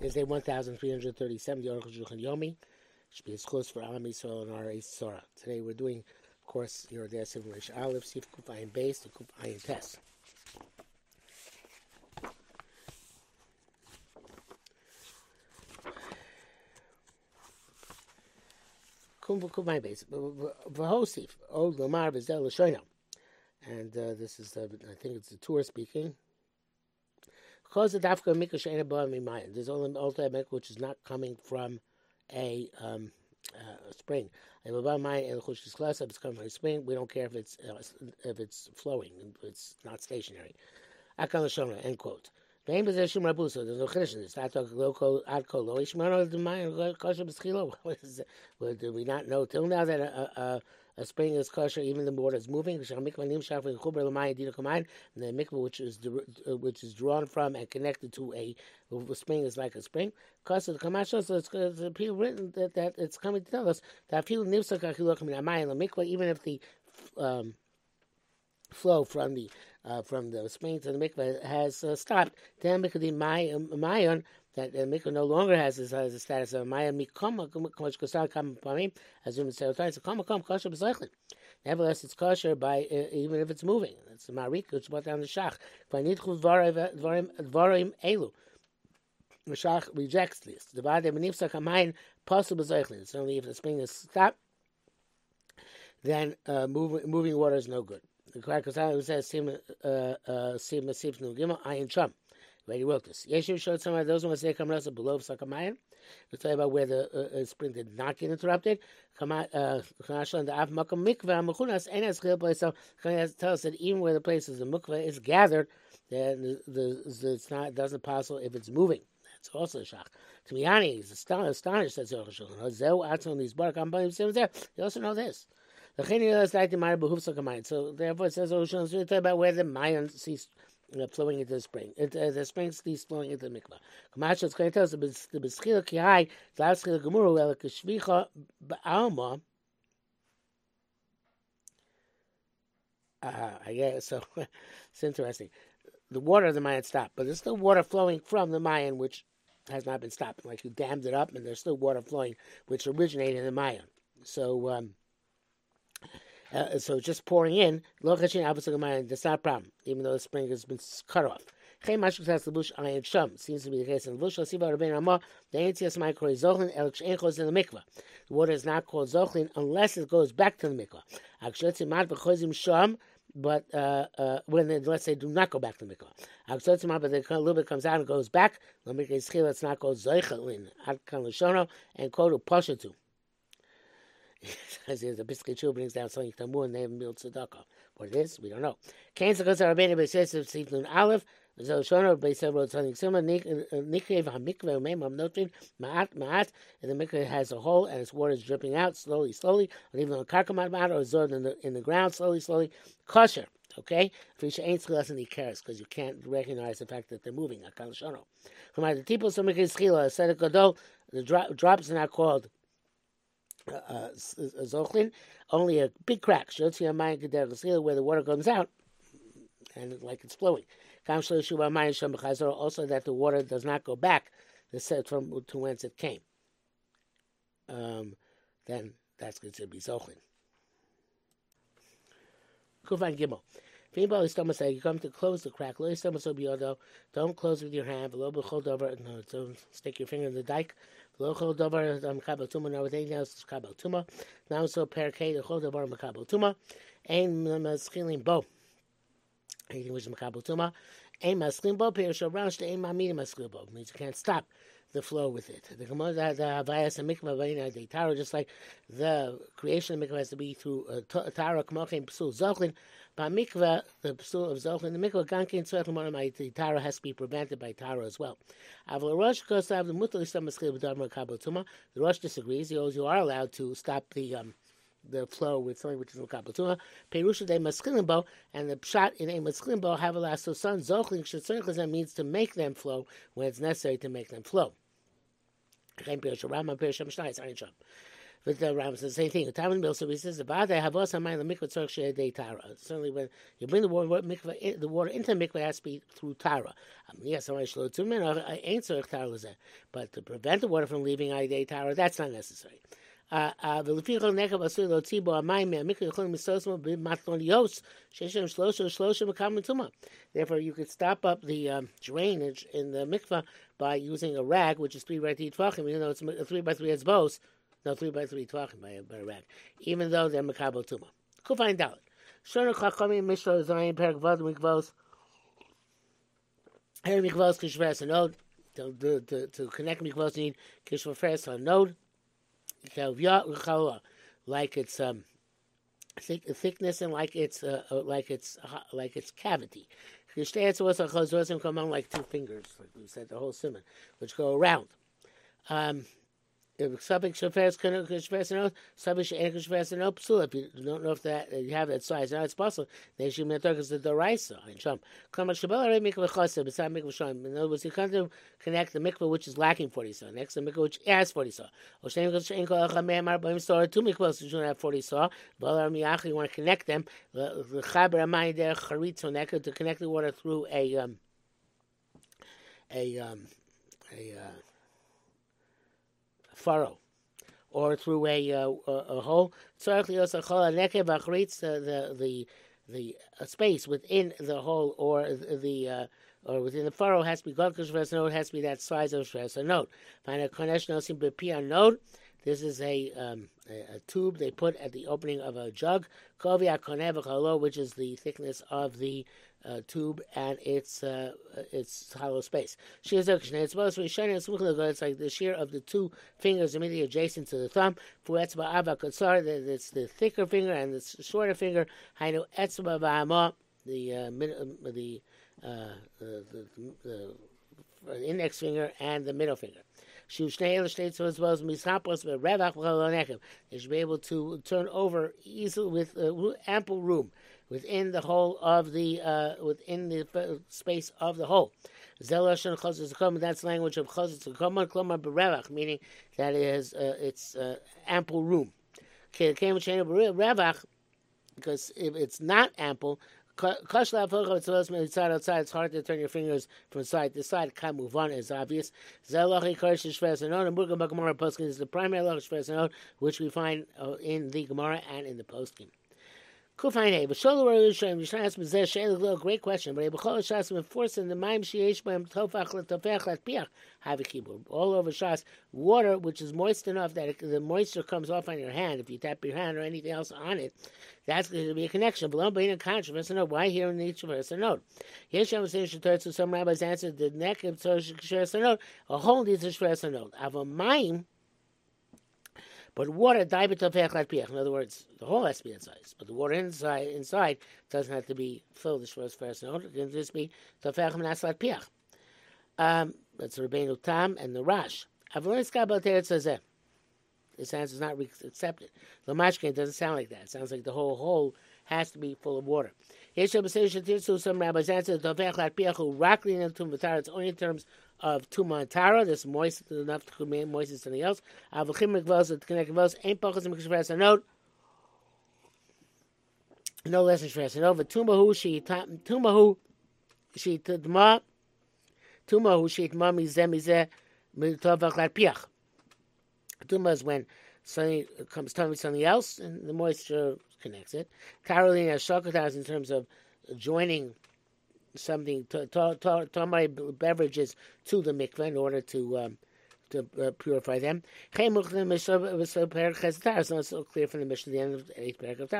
is day 1337, the Arukh HaShulchan Yomi. Close for Alam Yisrael and our Sora. Today we're doing, of course, your Seven Rish Aleph, Sif Kuf Ayin Base, to Kuf Ayin Tes. Kum Kuf Ayin Base. V'hosif, Old Lamar V'zel L'shoyna. And uh, this is, uh, I think it's the tour speaking. Because the dafka mikra she'ena ba'am imayin. There's only ultimate mikra which is not coming from a um, uh, spring. If it's coming from a spring, we don't care if it's uh, if it's flowing, if it's not stationary. Akal Shona, end quote. Vein b'zeh rabuso. There's no chiddush in this. That talk local ad kol lo ishmano the mayin kosher b'schilo. Did we not know till now that a, a, a spring is kosher, even the water is moving. The mikvah, which is uh, which is drawn from and connected to a, a spring, is like a spring. Kosher the kamasha, so it's, it's written that, that it's coming to tell us that even if the um, flow from the uh, from the spring to the mikvah has uh, stopped, then because the mayon that the mikvah no longer has this, has the status of maya mikoma as we say it's a kama kam kosher b'zeichlin. Nevertheless, it's kosher by uh, even if it's moving. It's a marik which brought down the shach. V'nidchu dvarim elu. The shach rejects this. The vade menifsa kamayin possible b'zeichlin. It's only if the spring is stopped, then uh, moving moving water is no good. The Kosar says sim uh, sim masif nu gimel ayin sham. Ready wrote this. Yeshiv showed some of those who say come rasa below Sakamayan. We'll tell you about where the uh, uh, spring did not get interrupted. Uh, and the Makam Mikvah Mechunas and as place. So tell us that even where the place is the mikvah is gathered, then the, the, it's not doesn't possible if it's moving. That's also a shock. To me, Ani is astonished. Says Barak Ambanim there. You also know this. Is. So therefore, it says Yochashon. So we talk about where the Mayan ceased flowing into the spring. It, uh, the spring is flowing into the mikvah. Kamash is going to tell us the beschila kihai, the beschila gemuru, el kishvicha ba'alma. Uh, yeah, so it's interesting. The water of the Mayan stopped, but there's still water flowing from the Mayan, which has not been stopped. Like you dammed it up, and there's still water flowing, which originated in the Mayan. So, um, uh, so just pouring in, that's not a problem, even though the spring has been cut off. Seems to be the case in Levush. Lasiba Rabbein Ramah, the Zochlin, in the mikvah. The water is not called Zochlin unless it goes back to the mikvah. But uh, uh, when they, let's say do not go back to the mikvah. Akshetzi Mat, but a little bit comes out and goes back. It's not called Zochlin. And quote Pashatu. As the Piskei Shul brings down something Tamur and they have Mil Tzedakah. What it is, we don't know. Cain Zakas Rabbeinu Beises of Sitlun Aleph, Zel Shono Beises wrote something similar. Nikrev HaMikveh Mem Amnotin Ma'at Ma'at, and the mikveh has a hole and its water is dripping out slowly, slowly, and even on Karkamat Ma'at or absorbed in the, in the ground slowly, slowly. Kosher. Okay, If Fisha ain't schilas the cares because you can't recognize the fact that they're moving. Akal shono. From the people, some mikveh schila. The drops are not called uh, zochlin, only a big crack. Where the water comes out, and like it's flowing. Also, that the water does not go back from to whence it came. Um, then that's considered to be zochlin. Kufan Gimel. You come to close the crack, don't close with your hand. No, don't stick your finger in the dike. Now so perkei the chol davar makabel tuma. Ein maschilim bo. Anything which is makabel tuma. Ein maschilim bo. Perish around ein mamina maschilim bo. Means you can't stop the flow with it. The Gemara, just like the creation of Mikvah has to be through uh, Tara Kmochin Psul Zochlin. By Mikvah, the Psul of Zochlin, the Mikvah Gankin Tzvech Lamar Tara has to be prevented by Tara as well. The Rosh disagrees. He holds you are allowed to stop the um, the flow with something which is makabel tuma. Perusha de maschilimbo and the shot in a maschilimbo have a last so son zochlin shetzorchazem means to make them flow when it's necessary to make them flow. Chen Pirush Rama Pirush Mishnah It's Ayin Sham. But the Ram says the same thing. Taman Bill, so he says, "About they have also mind the mikvah tzorch she'edei tara." Certainly, when you bring the water, mikvah, the water into the mikvah has to be through tara. Um, yes, I shlo two men. Ain't tara but to prevent the water from leaving ayidei tara, that's not necessary. ולפיכך נקב עשוי להוציא בו המים מהמקרה יכולים לסוסמו במטלוניות שיש להם שלושה שלושה מקום טומאה. Therefore, you could stop up the um, drainage in the mikvah by using a rag, which is three by three tvachim, even though it's three by three both. No, three by three talking by a, by a rag. Even though they're makabel tuma. Go find out. Shona chachamim mishra zayin perak vad mikvos. Her mikvos kishveres a node. To, to, to, to connect mikvos, you need kishveres a node. Like it's um, thick, thickness and like it's uh, uh like it's uh, like it's cavity. Kishveres was a chazos come on like two fingers, like we said the whole simon, which go around. Um, Shafers Kishvers no Sabik and Kishvers no Psul. If you don't know if that you have that size, now it's possible. They should be because the Doraisa in Sham. In other words, you can't connect the Mikvah which is lacking forty saw next to the Mikvah which has forty saw. Or Shem Kol Kol Chamei Amar Baim Stor two Mikvahs which don't have forty saw. Balar you want to connect them. The Chaber Amai Der Charitz Oneka to connect the water through a um a um a uh, furrow or through a, uh, a, a hole. The the the uh, space within the hole or the uh, or within the furrow has to be God node has to be that size of Shvesa node. Find a node. This is a, um, a, a, tube they put at the opening of a jug, which is the thickness of the uh, tube and its uh, its hollow space. It's supposed to be shining It's like the shear of the two fingers immediately adjacent to the thumb. For etzba ava it's the thicker finger and the shorter finger. Hainu etzba va'ama, the uh, the, uh, the, the, the index finger and the middle finger. She should be able to turn over easily with uh, ample room within the whole of the uh, within the space of the hole. That's language of chazitz meaning that it has uh, it's uh, ample room. Because if it's not ample, it's outside. It's hard to turn your fingers from side to side. On is obvious. is the primary which we find uh, in the Gemara and in the posting. Kufaine, but Shol Rishon, Rishon asked me Zeh Sheil, great question, but Ebechol Shas enforcing the Maim Sheish B'em Tofach have a keyboard. All over Shas, water which is moist enough that it, the moisture comes off on your hand. If you tap your hand or anything else on it, that's going to be a connection. Below being a controversy, no. Why here in each verse a note? Here Shem says some rabbis answered the neck of Shas a note. A whole needs a Shas a note. Of a Maim but water, in other words, the whole has to be inside. But the water inside inside doesn't have to be filled with first note. It can just be tofech menaslat piach. Um, that's Rabbeinu Tam and the Rash. This answer is not accepted. The mashkin doesn't sound like that. It sounds like the whole hole has to be full of water. Some rabbis answer it's only in terms of tuma tara. This moist enough to remain moist as something else. Avachim mikvos to connect mikvos ain't pachas mikvos a note. No less than shvers. No, but tumahu she tumahu she tma tumahu she tma mizeh mizeh mitovach lat piach. Tuma is when something comes telling me something else, and the moisture connects it. Carolina Shokatas in terms of joining something to, to, to, to my beverages to the mikveh in order to um, to uh, purify them. It's not clear from the mission the end of the eighth paragraph.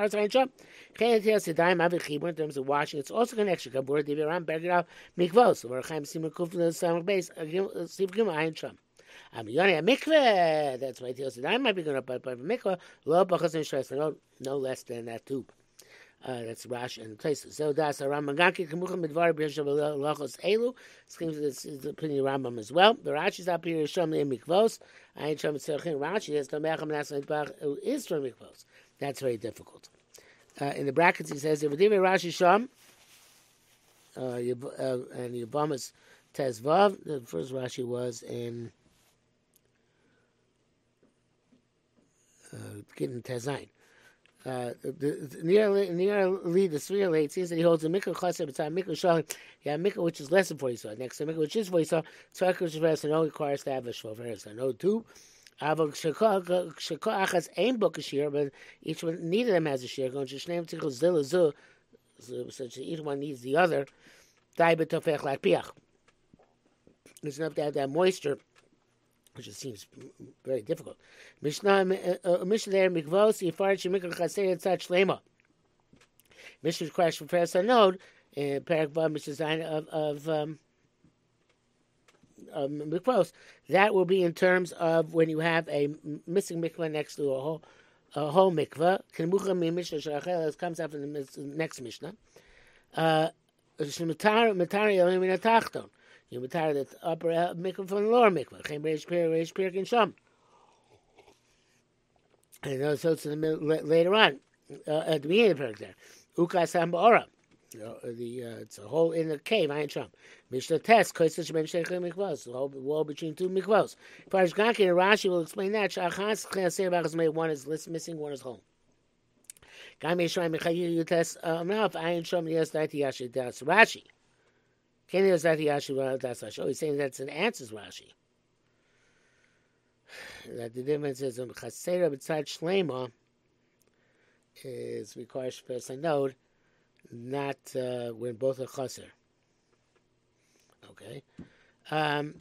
In terms of washing. It's also connection. Kabur Divi Ram Berger Mikvos. Where Chaim Simon Kuf the Samach Beis Siv Gim Ein Shom. Am Yoni a mikveh. That's why Tias Yadayim might be going up by the mikveh. Lo Bachas and. No, no less than that too. Uh, that's Rash and places. So that's a Ramaganki Kamuchim Midvar B'Yeshav Lachos Elu. Seems this is the opinion of Rambam as well. The Rashi is up here Shom Le Mikvos. I ain't Shom Tzerchin. Rashi is Tomechem Nasan Bach who is from Mikvos. That's very difficult. Uh, in the brackets he says, if Rashi Shom, uh, uh, and Yavamas Tezvav, the first Rashi was in getting Tezain. Uh, the, near near lead the Sri late sees that he holds a mikvah chaser beside mikvah shalim. Yeah, mikvah which is less than forty saw. Next to mikvah which is forty saw. Tzvakah shveres and only requires to have a shvover. So no two. Avok shekah achas ain book a shear, but each one neither of them has a shear. Going to shneim tichel zil zil, such each one needs the other. Dai betofech like piach. It's enough to have that moisture which it seems very difficult. Mishnah uh, uh, there mikvos yifaret shemikra chaser tzad shlema. Mishnah requires from first node in Parak Vav Mishnah Zayin of of um, mikvos. That will be in terms of when you have a missing mikvah next to a whole a whole mikvah. Kemucha mi Mishnah Shachel comes after the next Mishnah. Uh, Mitar mitar yolim min atachton. You retire the upper mikvah from the lower mikvah. Chem reish pir reish pir kin sham. And so it's in the middle, later on, uh, at the beginning of the parak there. Ukas ha'mba'ora. You know, the uh, it's a hole in the cave. I ain't sham. Mishnah test koisish ben sheichim mikvos. The whole wall between two mikvos. Farish Gankin and Rashi will explain that. Shachas chesed bachas one is missing, one is home. Gam yishraim mechayir you test. Now if I ain't sham yes that yashi das Rashi. He's saying that's an answers Rashi. That the difference is in Chasera b'tzad Shlema is requires a node, not uh, when both are chaser. Okay. Um,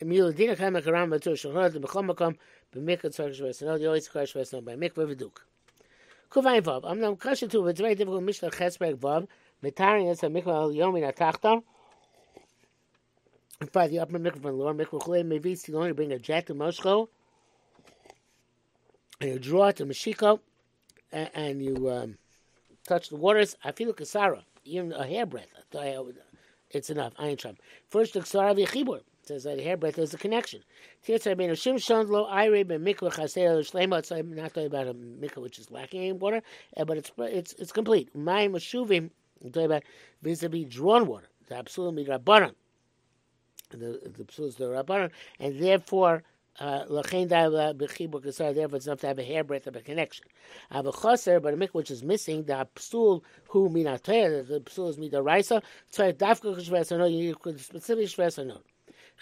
Emiladina kaim akaram b'tur shulchan the b'chol makom b'mikvah tzarek shvers node. You always require first by mikvah v'duk. Kuvayin vav. I'm not kasha too, but it's very difficult. Mishnah chesberg vav. Mitarin is a mikvah yomin. By the upper mikvah and lower mikvah chulei mevis, you only bring a jet to Moshko, and you draw it to Meshiko, and, and you um, touch the waters. I feel like a Sarah, even a hairbreadth. It's enough. I ain't First, the Sarah v'chibur says that a hairbreadth is a connection. Tirtzai ben Shimshon lo Ire ben mikvah chaser. It's not talking about a mikvah which is lacking in water, eh, but it's it's it's complete. My mashuvim I'm talking about vis-a-vis drawn water. The absolute midrabanan. The the absolute the rabbanan, and therefore. Uh, therefore, it's enough to have a hairbreadth of a connection. I have a chaser, but a mikvah which is missing, the psul who minatayah, the psul is midaraisa. So dafka shves or no, you need specific shves or no.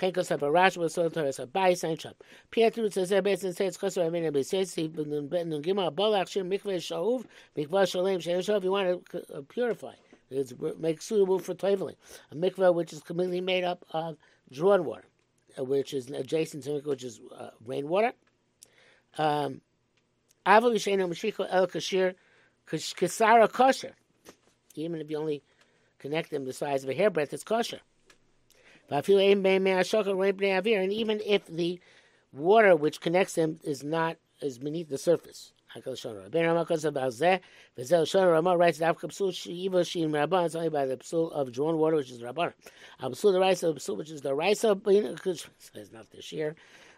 Chenkos have a rash with so to a bay sign shop. Pietru says there based in says chaser I mean it says he been been gima balach shim mikvah shauv mikvah shalem shein shauv you want to purify. It's make suitable for toiveling. A mikveh which is completely made up of drawn water, uh, which is adjacent to mikveh, which is uh, rainwater. Um. Even if you only connect them the size of a hairbreadth, it's kosher. And even if the water which connects them is not is beneath the surface. Ben Rama writes that Psul Shiva Shin Rabban. It's only by the Psul of drawn water, which is Rabban. Psul the rice of Psul, which is the rice of it's not this year.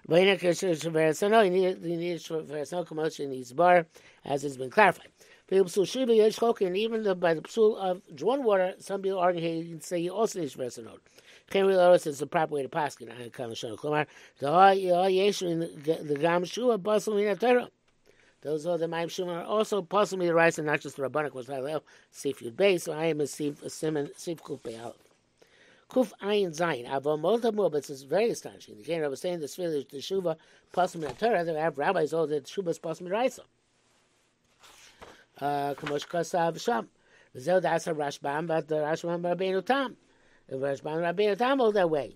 Baina Kashir Shaversano. You need you need Shaversano commotion needs bar, as has been clarified. Yesh and even the, by the Psul of drawn water, some people argue you can say you also need Shaversano. Can't really notice it's the proper way to pass it. I can't show. Klamar the Yeshu in the Gam Shua Basel Torah. Those are the Maim are also possibly the rice and not just the Rabbanic was Halel, Sif base. so I am a Sif, a Simon, Sif Kuf Be'al. Kuf Ayin Zayin, Avo Molta but it's very astonishing. The King was saying the Svil, the Shuva, possibly the Torah, they have rabbis all that Shuva is possibly Raisa. Uh, Kamosh Kasav Sham. Zel Das Rashbam, but the Rashbam Rabbeinu Tam. The Rashbam Rabbeinu Tam all that way.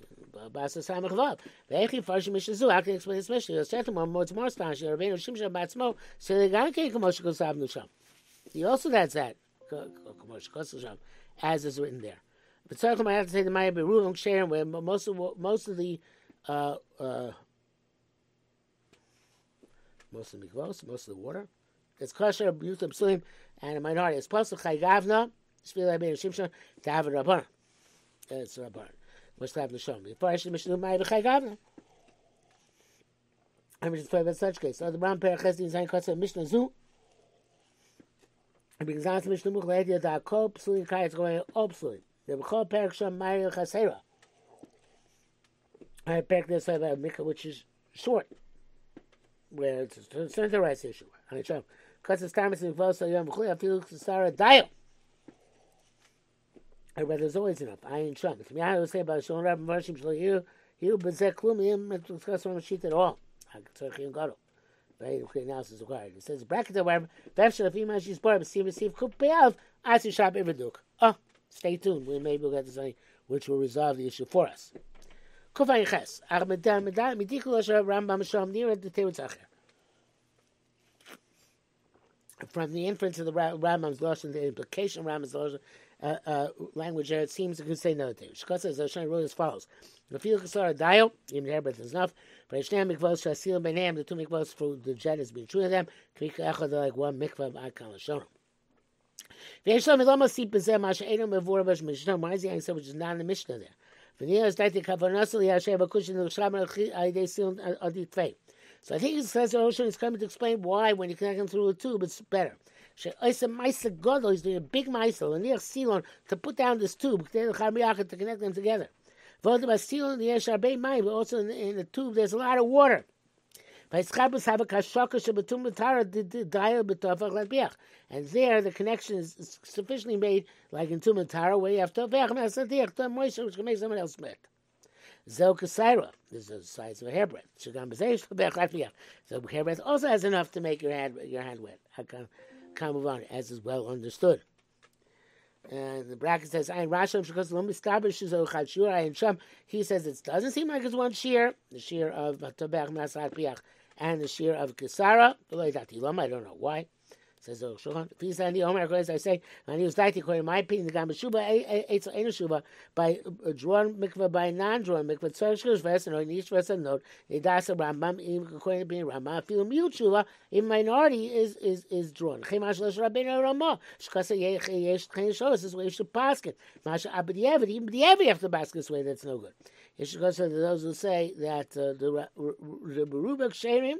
Basa Samach Vav. Ve'echi Farshim Mishazu. How can you explain this Mishnah? The second one, more astonishing. Rabbeinu Shimshon Batzmo. So the guy can't Kamosh Kosav Nusham. He also adds that Kamosh Kosav as is written there. But certainly, I have to say the Maya Berulung Sharon, where most of most of the uh, uh, most of the mikvos, most of the water, it's kosher, youth of and a minority. It's the chaygavna, Shvil Rabbeinu Shimshon, to have a rabban. It's a rabban must have neshama. Yifarish the Mishnah Mai v'chai gavna. I'm just talking about such case. So the Ram Perach in Zayin Kotzer Mishnah Zu. Brings on to Mishnah Much Le'edia Da Kol Psulim Kai it's going Psulim. The B'chol Perach Sham Mai Chasera. I Perach this about Mikha which is short. where it's a the rights issue. I because it's time to vote so yom I feel Sarah dial. But there's always enough. I ain't sure. If I would say about Shon Rab Marshim Shlo Yiru, Yiru Bezek Klum Yim Mitzvah on Sheet at all. I say Chiyam Gadol. Right? Okay, now is required. It says bracket however, Vefshel if Iman she's born, receive receive Kup Peyav, Asi Shab Ivaduk. Oh, stay tuned. We maybe we'll get to something which will resolve the issue for us. Kufay Ches. Armedan Medan Midikul Asher Rambam Shom Nira the Teretz Acher. From the inference of the Rambam's Lashon, the implication of Rambam's Lashon, uh, uh, language there, it seems it could say another thing. Shkasa is Hashem wrote as follows: The field kasar dial, even there, is enough. But Hashem mikvos shasil benam, the two mikvos for the jet has been true of them. Krika echad like one mikvah akal Hashem. Why is the answer which is not in the Mishnah there? So I think it says the ocean is coming to explain why when you connect them through the tube, it's better. He's doing a big meisel, and near Silon, to put down this tube, to connect them together. Also in the, Esharbe mine, but also in the tube, there's a lot of water. And there, the connection is sufficiently made, like in Tumatara, where you have to which can make someone else smack. Zel Kasaira is the size of a hairbreadth. So hairbreadth also has enough to make your hand your hand wet. Kamavan, as is well understood. And the bracket says, "Ayin Rasham because Lomistabish is Ochad Shur Ayin Sham." He says it doesn't seem like it's one shear, the shear of Tabach Masat Piach and the shear of Kisara. I don't know why. Says the Shulchan. If he's on the Omer, as I say, and he was daiti according to my opinion, the Gam Shuba Eitz Ein Shuba by uh, drawn mikvah by non-drawn mikvah tzarich shlosh v'esen or each verse note nidasa Rambam even according to being Rambam feel mute Shuba in minority is is is drawn. Chemash Shlosh Rabbeinu Ramah shkasa yesh chen shos this is where you should basket. Masha abdiyevet even b'diyevet you have to basket this way that's no good. It should go to those who say that uh, the the Rubik Sherim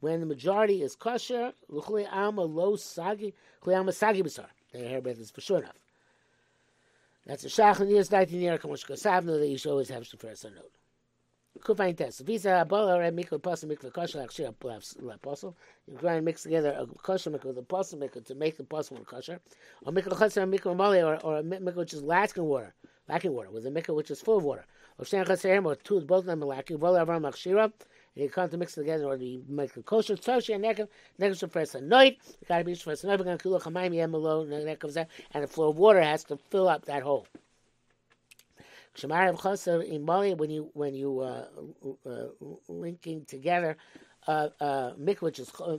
when the majority is kosher, l'chuli alma lo sagi, l'chuli alma sagi b'sar. The hairbreadth is for sure enough. That's a shach and years nineteen year kamosh kasavna that you should always have to first a note. Kufain test. If he's a mikvah pasal mikvah kosher, actually a pasal. You try and mix together a kosher mikvah with a pasal mikvah to make the pasal kosher. Or mikvah chasser mikvah mali or or a mikvah which is lacking water, lacking water with a mikvah which is full of water. Or shen chasser or two both of them are lacking. Vola avar machshira you come to mix it together in order to make a kosher tzoshi and nekev nekev should first anoint. You got to be first anoint. We're going to kill a chamayim yemelo nekev and the flow of water has to fill up that hole. Shemarav chaser in Mali when you when you uh, uh, linking together. Uh, uh, mik which is uh,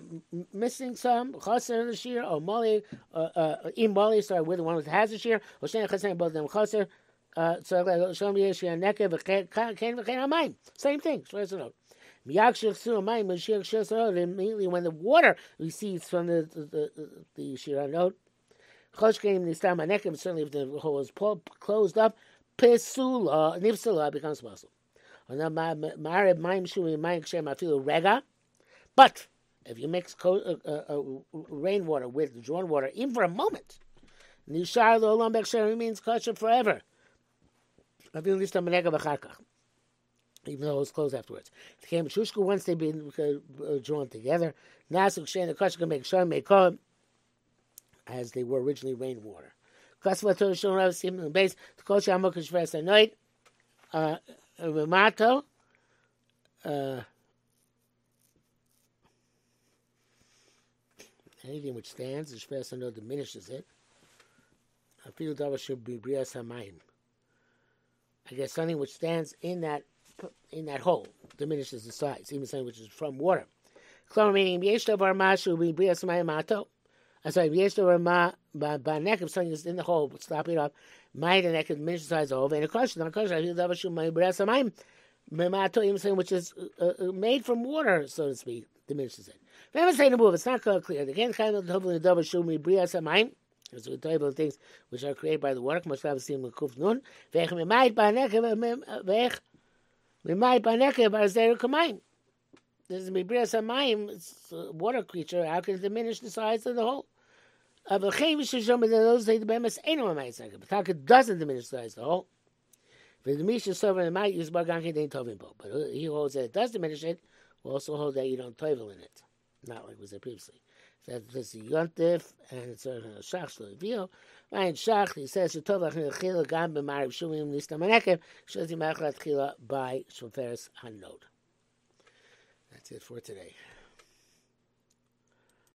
missing some chaser in the shear or mali uh, uh, in mali sorry with the one that has a shear or shen chaser both of them chaser uh, so shalom yesh nekev v'chen v'chen amayim same thing it's a note Immediately when the water recedes from the the, the, the Shira note, certainly if the hole is closed up, Pesula, Nifsula becomes possible. But if you mix co- uh, uh, uh, rainwater with drawn water, even for a moment, Nishar lo remains kosher forever even though it was closed afterwards. The came Shushku once they've been uh, drawn together. Nasuk the Kashka make Shar make call as they were originally rainwater. Klasvato Shon Rav Sim the base the Anoit uh Ramato uh anything which stands, the Shves Anoit diminishes it. I feel that should be Brias Hamayim. I guess something which stands in that in that hole diminishes the size, even something which is from water. Chlor meaning mashu b'brias mato. I'm sorry, yeshtavar ma neck if something is in the hole, stop it up. Might and neck diminish the size of. And a question, a question, I feel that shu my brias maim mato, even something which is uh, uh, made from water, so to speak, diminishes it. I say the move, it's not clear. The can't kind of hopefully double shu my brias maim. As we talk about things which are created by the must have seen the kuf nun. Vech me might by neck, vech nekev as they kamaim. This is mibrias hamayim. It's a water creature. How can it diminish the size of the hole? But Taka doesn't diminish the size of the hole. The Misha Sovereign might use Barganki Dain Tovim But he holds that it does diminish it. will also hold that you don't toivel in it, not like was there previously. That this is yontif and it's a shach shlo Ryan shach he says shetov lachin chila gam nista by shoferes hanod. That's it for today.